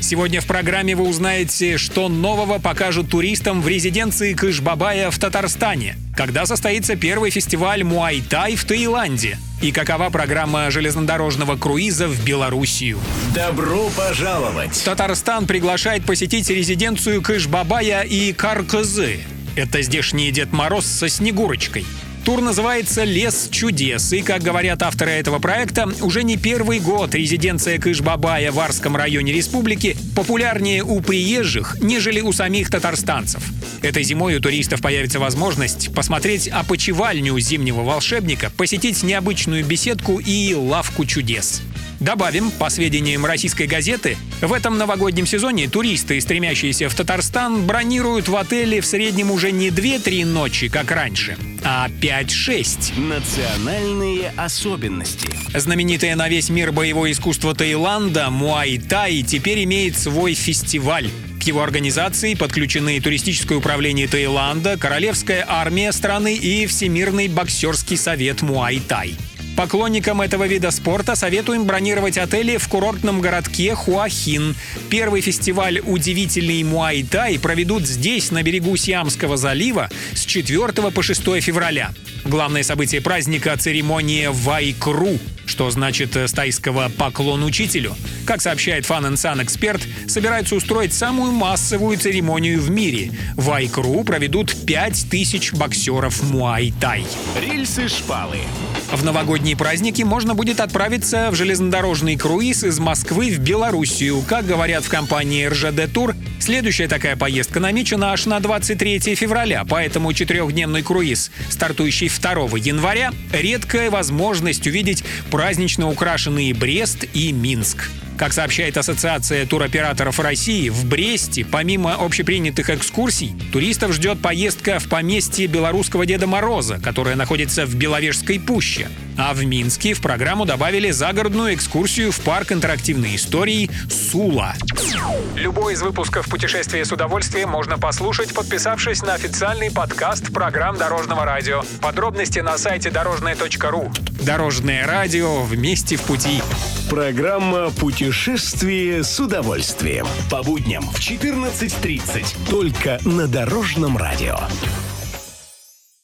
Сегодня в программе вы узнаете, что нового покажут туристам в резиденции Кышбабая в Татарстане, когда состоится первый фестиваль Муай-Тай в Таиланде и какова программа железнодорожного круиза в Белоруссию. Добро пожаловать! Татарстан приглашает посетить резиденцию Кышбабая и Каркызы. Это здешний Дед Мороз со Снегурочкой. Тур называется «Лес чудес», и, как говорят авторы этого проекта, уже не первый год резиденция Кышбабая в Арском районе республики популярнее у приезжих, нежели у самих татарстанцев. Этой зимой у туристов появится возможность посмотреть опочивальню зимнего волшебника, посетить необычную беседку и лавку чудес. Добавим, по сведениям российской газеты, в этом новогоднем сезоне туристы, стремящиеся в Татарстан, бронируют в отеле в среднем уже не 2-3 ночи, как раньше, а 5-6. Национальные особенности. Знаменитое на весь мир боевое искусство Таиланда Муай-Тай теперь имеет свой фестиваль. К его организации подключены туристическое управление Таиланда, Королевская армия страны и Всемирный боксерский совет Муай-Тай. Поклонникам этого вида спорта советуем бронировать отели в курортном городке Хуахин. Первый фестиваль «Удивительный Муай-Тай» проведут здесь, на берегу Сиамского залива, с 4 по 6 февраля. Главное событие праздника – церемония Вайкру, что значит с тайского «поклон учителю». Как сообщает Fun Sun эксперт, собираются устроить самую массовую церемонию в мире. В Айкру проведут 5000 боксеров Муай-Тай. Рельсы-шпалы. В новогодние праздники можно будет отправиться в железнодорожный круиз из Москвы в Белоруссию. Как говорят в компании РЖД Тур, следующая такая поездка намечена аж на 23 февраля, поэтому четырехдневный круиз, стартующий 2 января, редкая возможность увидеть празднично украшенные Брест и Минск. Как сообщает Ассоциация туроператоров России, в Бресте, помимо общепринятых экскурсий, туристов ждет поездка в поместье белорусского Деда Мороза, которое находится в Беловежской пуще. А в Минске в программу добавили загородную экскурсию в парк интерактивной истории «Сула». Любой из выпусков «Путешествие с удовольствием» можно послушать, подписавшись на официальный подкаст программ Дорожного радио. Подробности на сайте дорожное.ру. Дорожное радио вместе в пути. Программа «Путешествие с удовольствием». По будням в 14.30. Только на Дорожном радио.